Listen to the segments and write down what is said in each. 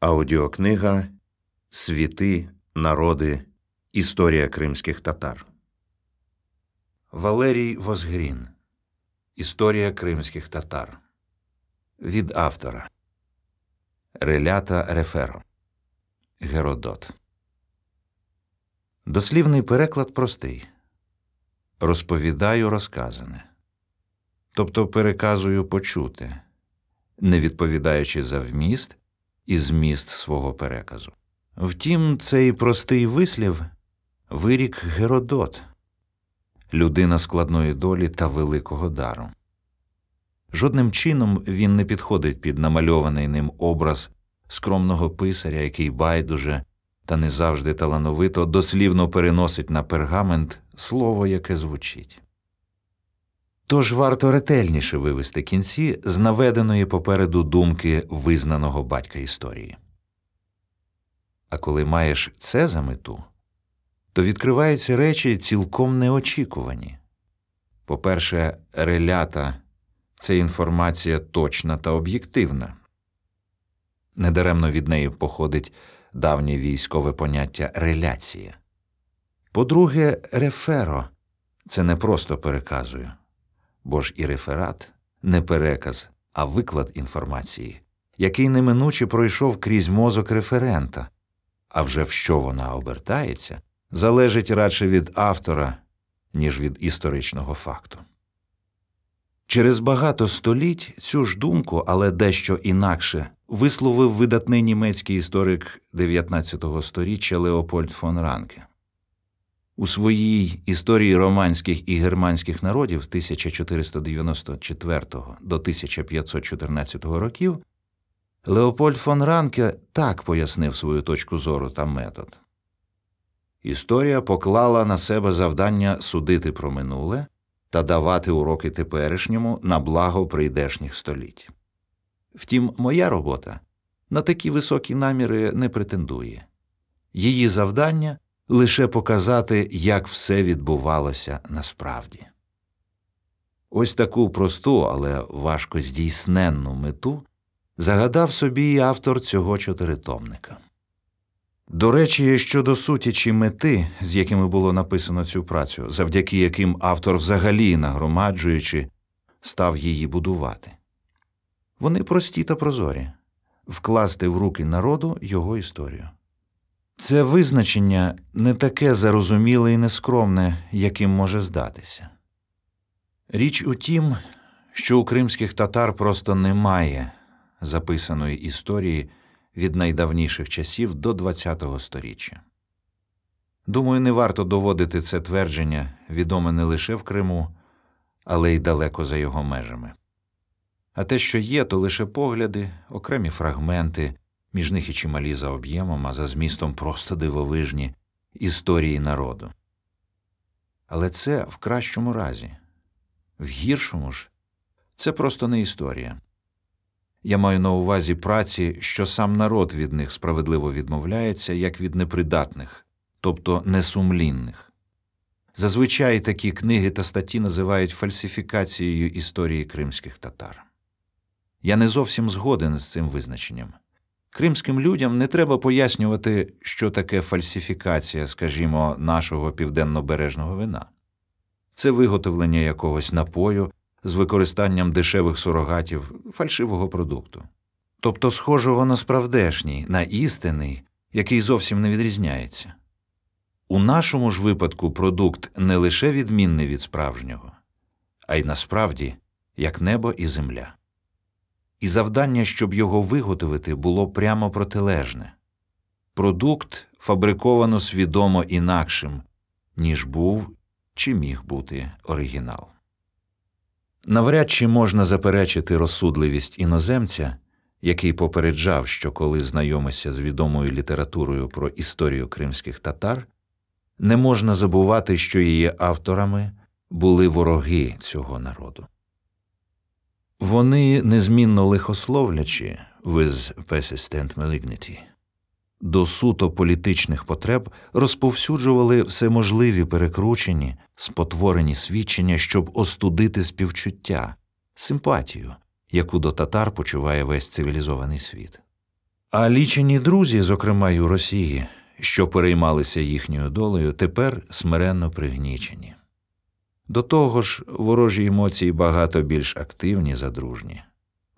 Аудіокнига Світи, народи, Історія кримських татар. Валерій Возгрін. Історія кримських татар. Від автора Релята Реферо. Геродот. Дослівний переклад простий. Розповідаю розказане. Тобто переказую почуте, не відповідаючи за вміст і зміст свого переказу. Втім, цей простий вислів вирік Геродот, людина складної долі та великого дару. Жодним чином він не підходить під намальований ним образ скромного писаря, який байдуже та не завжди талановито дослівно переносить на пергамент слово, яке звучить. Тож варто ретельніше вивести кінці з наведеної попереду думки визнаного батька історії. А коли маєш це за мету, то відкриваються речі цілком неочікувані. По-перше, релята це інформація точна та об'єктивна. Недаремно від неї походить давнє військове поняття реляція. По-друге, реферо це не просто переказую, бо ж і реферат не переказ, а виклад інформації, який неминуче пройшов крізь мозок референта, а вже в що вона обертається, залежить радше від автора, ніж від історичного факту. Через багато століть цю ж думку, але дещо інакше, висловив видатний німецький історик 19 століття Леопольд фон Ранке. У своїй історії романських і германських народів з 1494 до 1514 років Леопольд фон Ранке так пояснив свою точку зору та метод. Історія поклала на себе завдання судити про минуле та давати уроки теперішньому на благо прийдешніх століть. Втім, моя робота на такі високі наміри не претендує. Її завдання лише показати, як все відбувалося насправді. Ось таку просту, але важко здійсненну мету загадав собі і автор цього чотиритомника. До речі, щодо суті чи мети, з якими було написано цю працю, завдяки яким автор взагалі, нагромаджуючи, став її будувати. Вони прості та прозорі вкласти в руки народу його історію. Це визначення не таке зарозуміле і нескромне, яким може здатися. Річ у тім, що у кримських татар просто немає записаної історії від найдавніших часів до ХХ століття. Думаю, не варто доводити це твердження відоме не лише в Криму, але й далеко за його межами. А те, що є, то лише погляди, окремі фрагменти, між них і чималі за об'ємом, а за змістом просто дивовижні історії народу. Але це в кращому разі, в гіршому ж це просто не історія. Я маю на увазі праці, що сам народ від них справедливо відмовляється, як від непридатних, тобто несумлінних. Зазвичай такі книги та статті називають фальсифікацією історії кримських татар. Я не зовсім згоден з цим визначенням. Кримським людям не треба пояснювати, що таке фальсифікація, скажімо, нашого південнобережного вина. Це виготовлення якогось напою з використанням дешевих сурогатів фальшивого продукту, тобто схожого на справдешній, на істинний, який зовсім не відрізняється. У нашому ж випадку продукт не лише відмінний від справжнього, а й насправді як небо і земля. І завдання, щоб його виготовити, було прямо протилежне продукт фабриковано свідомо інакшим, ніж був чи міг бути оригінал. Навряд чи можна заперечити розсудливість іноземця, який попереджав, що коли знайомишся з відомою літературою про історію кримських татар, не можна забувати, що її авторами були вороги цього народу. Вони незмінно лихословлячі with persistent malignity, до суто політичних потреб розповсюджували всеможливі перекручені, спотворені свідчення, щоб остудити співчуття, симпатію, яку до татар почуває весь цивілізований світ. А лічені друзі, зокрема й у Росії, що переймалися їхньою долею, тепер смиренно пригнічені. До того ж, ворожі емоції багато більш активні за дружні.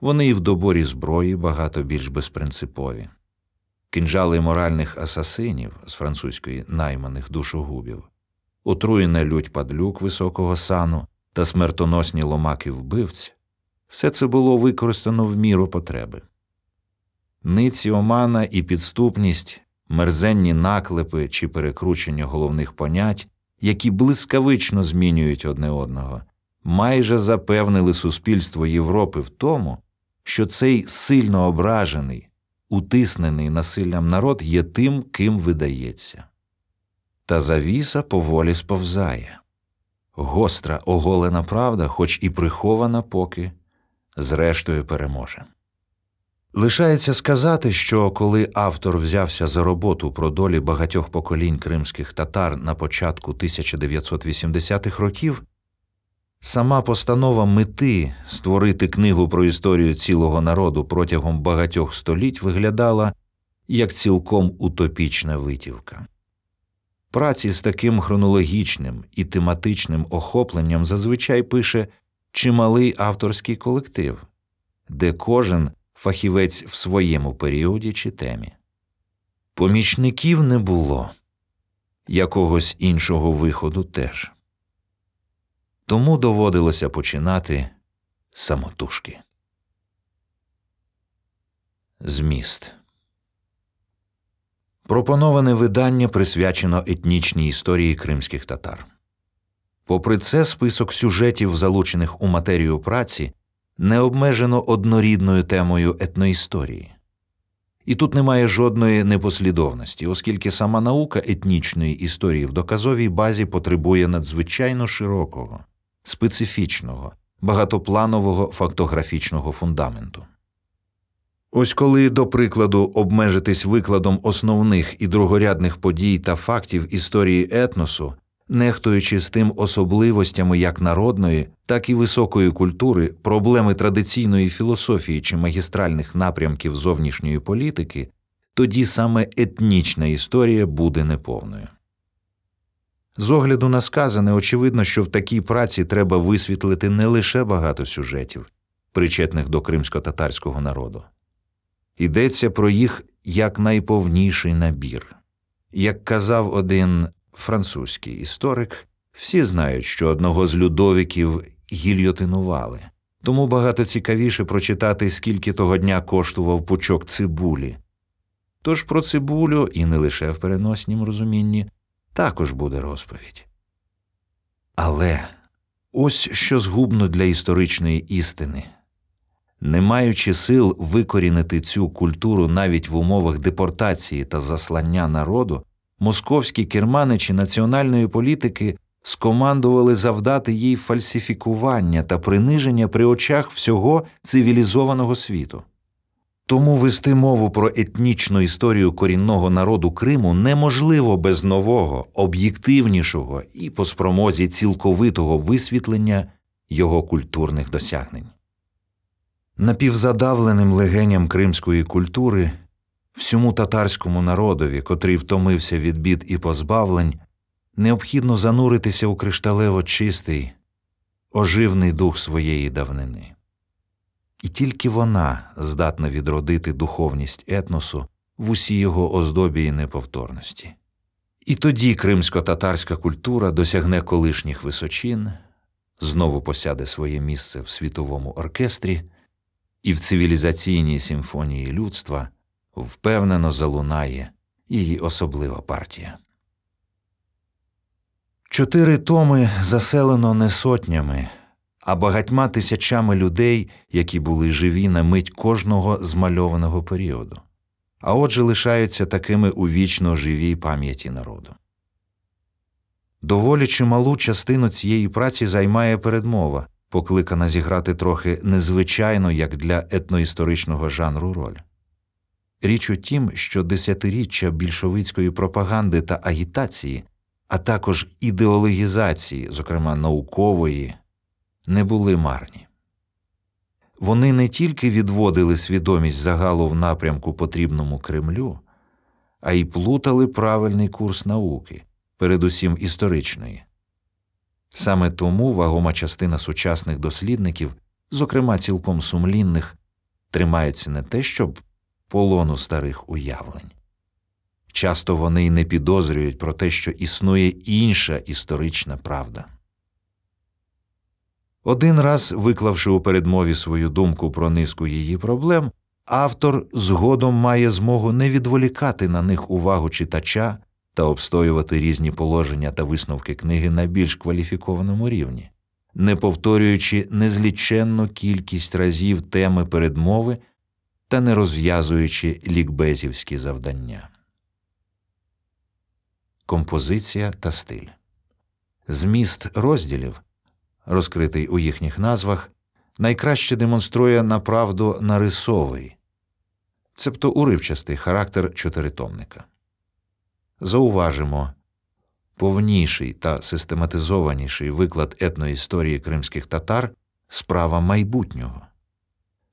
Вони і в доборі зброї багато більш безпринципові. Кинджали моральних асасинів з французької найманих душогубів, отруєна лють падлюк високого сану та смертоносні ломаки вбивць все це було використано в міру потреби. Ниці омана і підступність, мерзенні наклепи чи перекручення головних понять, які блискавично змінюють одне одного, майже запевнили суспільство Європи в тому, що цей сильно ображений, утиснений насиллям народ є тим, ким видається. Та завіса поволі сповзає. Гостра оголена правда, хоч і прихована поки, зрештою переможе. Лишається сказати, що коли автор взявся за роботу про долі багатьох поколінь кримських татар на початку 1980-х років, сама постанова мети створити книгу про історію цілого народу протягом багатьох століть виглядала як цілком утопічна витівка. Праці з таким хронологічним і тематичним охопленням зазвичай пише чималий авторський колектив, де кожен фахівець в своєму періоді чи темі. Помічників не було, якогось іншого виходу теж. Тому доводилося починати самотужки. Зміст Пропоноване видання присвячено етнічній історії кримських татар. Попри це, список сюжетів, залучених у матерію праці, не обмежено однорідною темою етноісторії. І тут немає жодної непослідовності, оскільки сама наука етнічної історії в доказовій базі потребує надзвичайно широкого, специфічного, багатопланового фактографічного фундаменту. Ось коли, до прикладу, обмежитись викладом основних і другорядних подій та фактів історії етносу, нехтуючи з тим особливостями як народної, так і високої культури, проблеми традиційної філософії чи магістральних напрямків зовнішньої політики, тоді саме етнічна історія буде неповною. З огляду на сказане, очевидно, що в такій праці треба висвітлити не лише багато сюжетів, причетних до кримсько-татарського народу. Йдеться про їх як найповніший набір. Як казав один французький історик, всі знають, що одного з людовиків гільйотинували, тому багато цікавіше прочитати, скільки того дня коштував пучок цибулі. Тож про цибулю, і не лише в переноснім розумінні, також буде розповідь. Але ось що згубно для історичної істини. Не маючи сил викорінити цю культуру навіть в умовах депортації та заслання народу, московські керманичі національної політики скомандували завдати їй фальсифікування та приниження при очах всього цивілізованого світу. Тому вести мову про етнічну історію корінного народу Криму неможливо без нового, об'єктивнішого і по спромозі цілковитого висвітлення його культурних досягнень. Напівзадавленим легеням кримської культури Всьому татарському народові, котрий втомився від бід і позбавлень, необхідно зануритися у кришталево чистий, оживний дух своєї давнини. І тільки вона здатна відродити духовність етносу в усій його оздобі і неповторності. І тоді кримсько-татарська культура досягне колишніх височин, знову посяде своє місце в світовому оркестрі і в цивілізаційній симфонії людства впевнено залунає її особлива партія. Чотири томи заселено не сотнями, а багатьма тисячами людей, які були живі на мить кожного змальованого періоду, а отже лишаються такими у вічно живій пам'яті народу. Доволі чималу частину цієї праці займає передмова, покликана зіграти трохи незвичайно як для етноісторичного жанру роль. Річ у тім, що десятиріччя більшовицької пропаганди та агітації, а також ідеологізації, зокрема наукової, не були марні. вони не тільки відводили свідомість загалу в напрямку потрібному Кремлю, а й плутали правильний курс науки, передусім історичної. Саме тому вагома частина сучасних дослідників, зокрема цілком сумлінних, тримаються не те, щоб полону старих уявлень. Часто вони й не підозрюють про те, що існує інша історична правда. Один раз, виклавши у передмові свою думку про низку її проблем, автор згодом має змогу не відволікати на них увагу читача та обстоювати різні положення та висновки книги на більш кваліфікованому рівні, не повторюючи незліченну кількість разів теми передмови та не розв'язуючи лікбезівські завдання. Композиція та стиль зміст розділів, розкритий у їхніх назвах, найкраще демонструє направду нарисовий, цебто уривчастий характер чотиритомника. Зауважимо повніший та систематизованіший виклад етноісторії кримських татар справа майбутнього.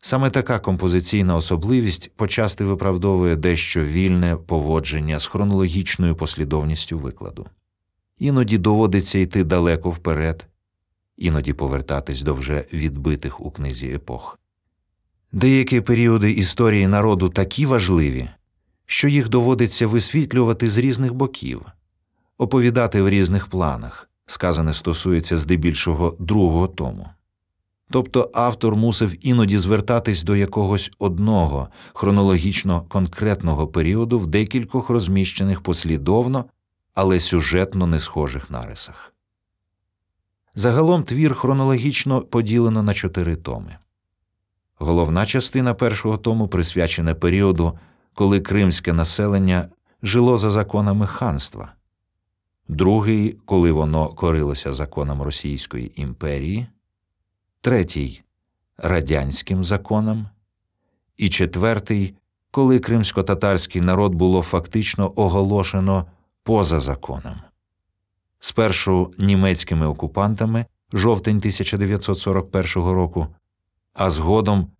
Саме така композиційна особливість почасти виправдовує дещо вільне поводження з хронологічною послідовністю викладу. Іноді доводиться йти далеко вперед, іноді повертатись до вже відбитих у книзі епох. Деякі періоди історії народу такі важливі, що їх доводиться висвітлювати з різних боків, оповідати в різних планах, сказане стосується здебільшого другого тому. Тобто автор мусив іноді звертатись до якогось одного хронологічно конкретного періоду в декількох розміщених послідовно, але сюжетно не схожих нарисах. Загалом твір хронологічно поділено на чотири томи. Головна частина першого тому присвячена періоду, коли кримське населення жило за законами ханства, другий, коли воно корилося законам Російської імперії третій радянським законам, і четвертий, коли кримсько-татарський народ було фактично оголошено поза законом. Спершу німецькими окупантами жовтень 1941 року, а згодом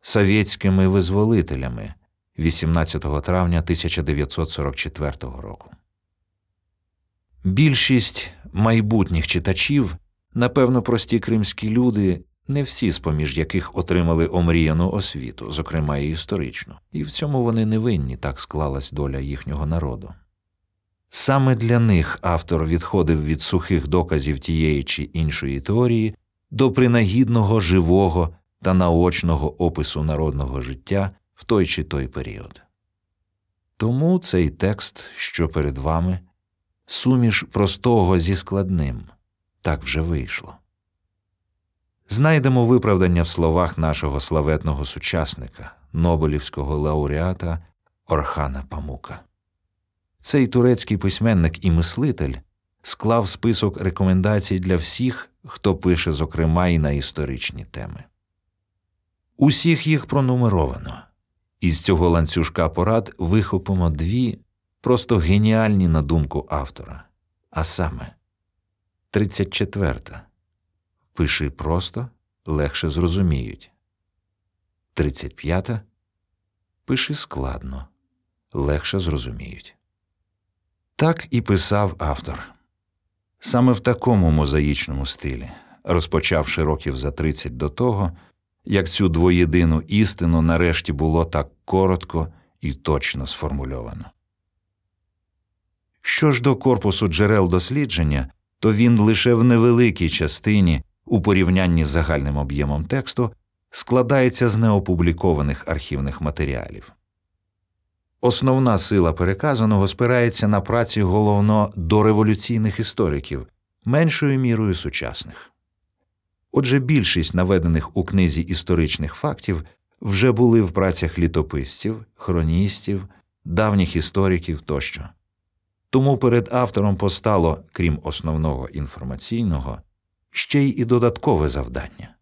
совєтськими визволителями 18 травня 1944 року. Більшість майбутніх читачів, напевно, прості кримські люди, не всі з поміж яких отримали омріяну освіту, зокрема і історичну, і в цьому вони не винні так склалась доля їхнього народу. Саме для них автор відходив від сухих доказів тієї чи іншої теорії до принагідного живого та наочного опису народного життя в той чи той період. Тому цей текст, що перед вами, суміш простого зі складним, так вже вийшло знайдемо виправдання в словах нашого славетного сучасника, Нобелівського лауреата Орхана Памука. Цей турецький письменник і мислитель склав список рекомендацій для всіх, хто пише, зокрема, і на історичні теми. Усіх їх пронумеровано, із цього ланцюжка порад вихопимо дві просто геніальні на думку автора, а саме 34. Пиши просто, легше зрозуміють. 35. Пиши складно, легше зрозуміють. Так і писав автор. Саме в такому мозаїчному стилі, розпочавши років за 30 до того, як цю двоєдину істину нарешті було так коротко і точно сформульовано. Що ж до корпусу джерел дослідження, то він лише в невеликій частині у порівнянні з загальним об'ємом тексту складається з неопублікованих архівних матеріалів. Основна сила переказаного спирається на праці головно дореволюційних істориків, меншою мірою сучасних. Отже, більшість наведених у книзі історичних фактів вже були в працях літописців, хроністів, давніх істориків тощо. Тому перед автором постало, крім основного інформаційного, ще й і додаткове завдання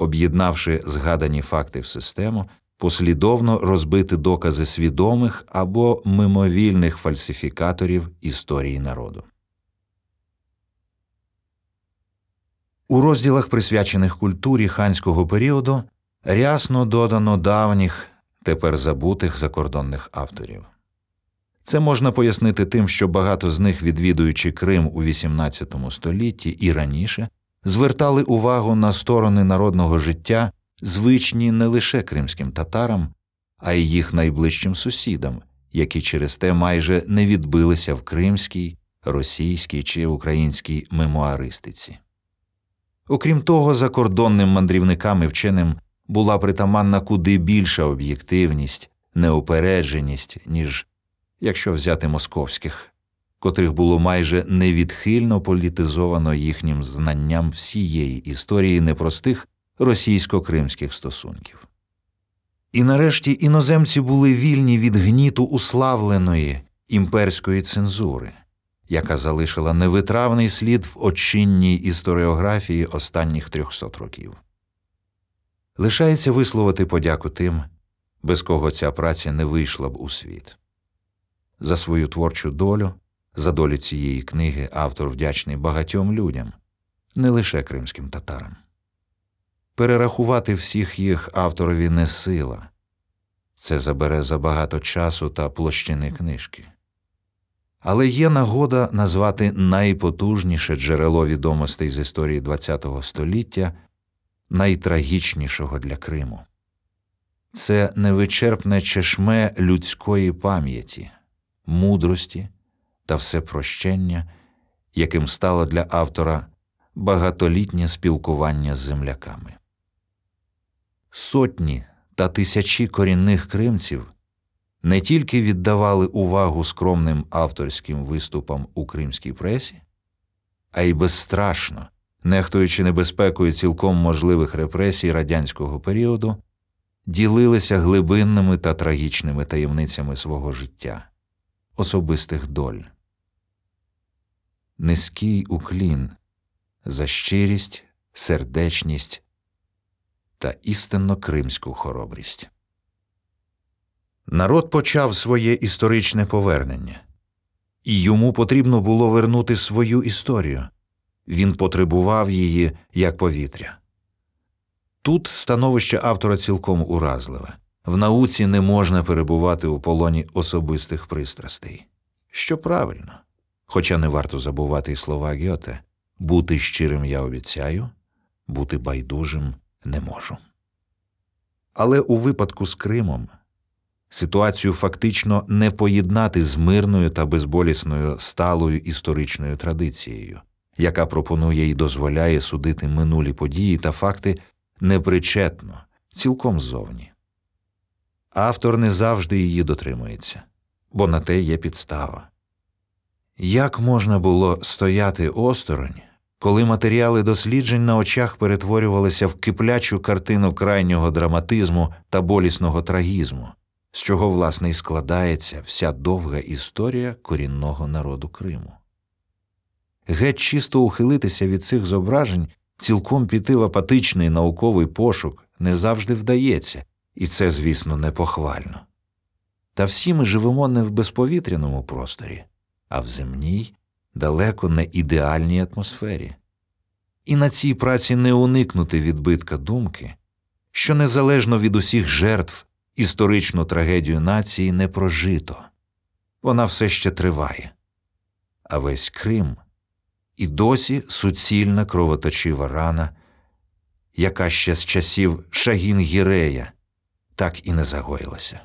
об'єднавши згадані факти в систему, послідовно розбити докази свідомих або мимовільних фальсифікаторів історії народу. У розділах, присвячених культурі ханського періоду, рясно додано давніх, тепер забутих закордонних авторів. Це можна пояснити тим, що багато з них, відвідуючи Крим у XVIII столітті і раніше, звертали увагу на сторони народного життя, звичні не лише кримським татарам, а й їх найближчим сусідам, які через те майже не відбилися в кримській, російській чи українській мемуаристиці. Окрім того, закордонним мандрівникам і вченим була притаманна куди більша об'єктивність, неупередженість, ніж якщо взяти московських, котрих було майже невідхильно політизовано їхнім знанням всієї історії непростих російсько-кримських стосунків. І нарешті іноземці були вільні від гніту уславленої імперської цензури, яка залишила невитравний слід в очинній історіографії останніх трьохсот років. Лишається висловити подяку тим, без кого ця праця не вийшла б у світ. За свою творчу долю, за долю цієї книги автор вдячний багатьом людям, не лише кримським татарам. Перерахувати всіх їх авторові не сила це забере забагато часу та площини книжки. Але є нагода назвати найпотужніше джерело відомостей з історії ХХ століття, найтрагічнішого для Криму. Це невичерпне чешме людської пам'яті, мудрості та всепрощення, яким стало для автора багатолітнє спілкування з земляками. Сотні та тисячі корінних кримців не тільки віддавали увагу скромним авторським виступам у кримській пресі, а й безстрашно, нехтуючи небезпекою цілком можливих репресій радянського періоду, ділилися глибинними та трагічними таємницями свого життя, особистих доль. Низький уклін за щирість, сердечність та істинно кримську хоробрість. Народ почав своє історичне повернення, і йому потрібно було вернути свою історію він потребував її як повітря. Тут становище автора цілком уразливе в науці не можна перебувати у полоні особистих пристрастей, що правильно, хоча не варто забувати й слова Гьоте бути щирим я обіцяю, бути байдужим не можу. Але у випадку з Кримом ситуацію фактично не поєднати з мирною та безболісною сталою історичною традицією, яка пропонує і дозволяє судити минулі події та факти непричетно, цілком ззовні. Автор не завжди її дотримується, бо на те є підстава. Як можна було стояти осторонь, коли матеріали досліджень на очах перетворювалися в киплячу картину крайнього драматизму та болісного трагізму, з чого, власне, і складається вся довга історія корінного народу Криму? Геть чисто ухилитися від цих зображень, цілком піти в апатичний науковий пошук не завжди вдається, і це, звісно, непохвально. Та всі ми живемо не в безповітряному просторі, а в земній, далеко не ідеальній атмосфері. І на цій праці не уникнути відбитка думки, що незалежно від усіх жертв історичну трагедію нації не прожито, вона все ще триває, а весь Крим і досі суцільна кровоточива рана, яка ще з часів Шагін Гірея так і не загоїлася.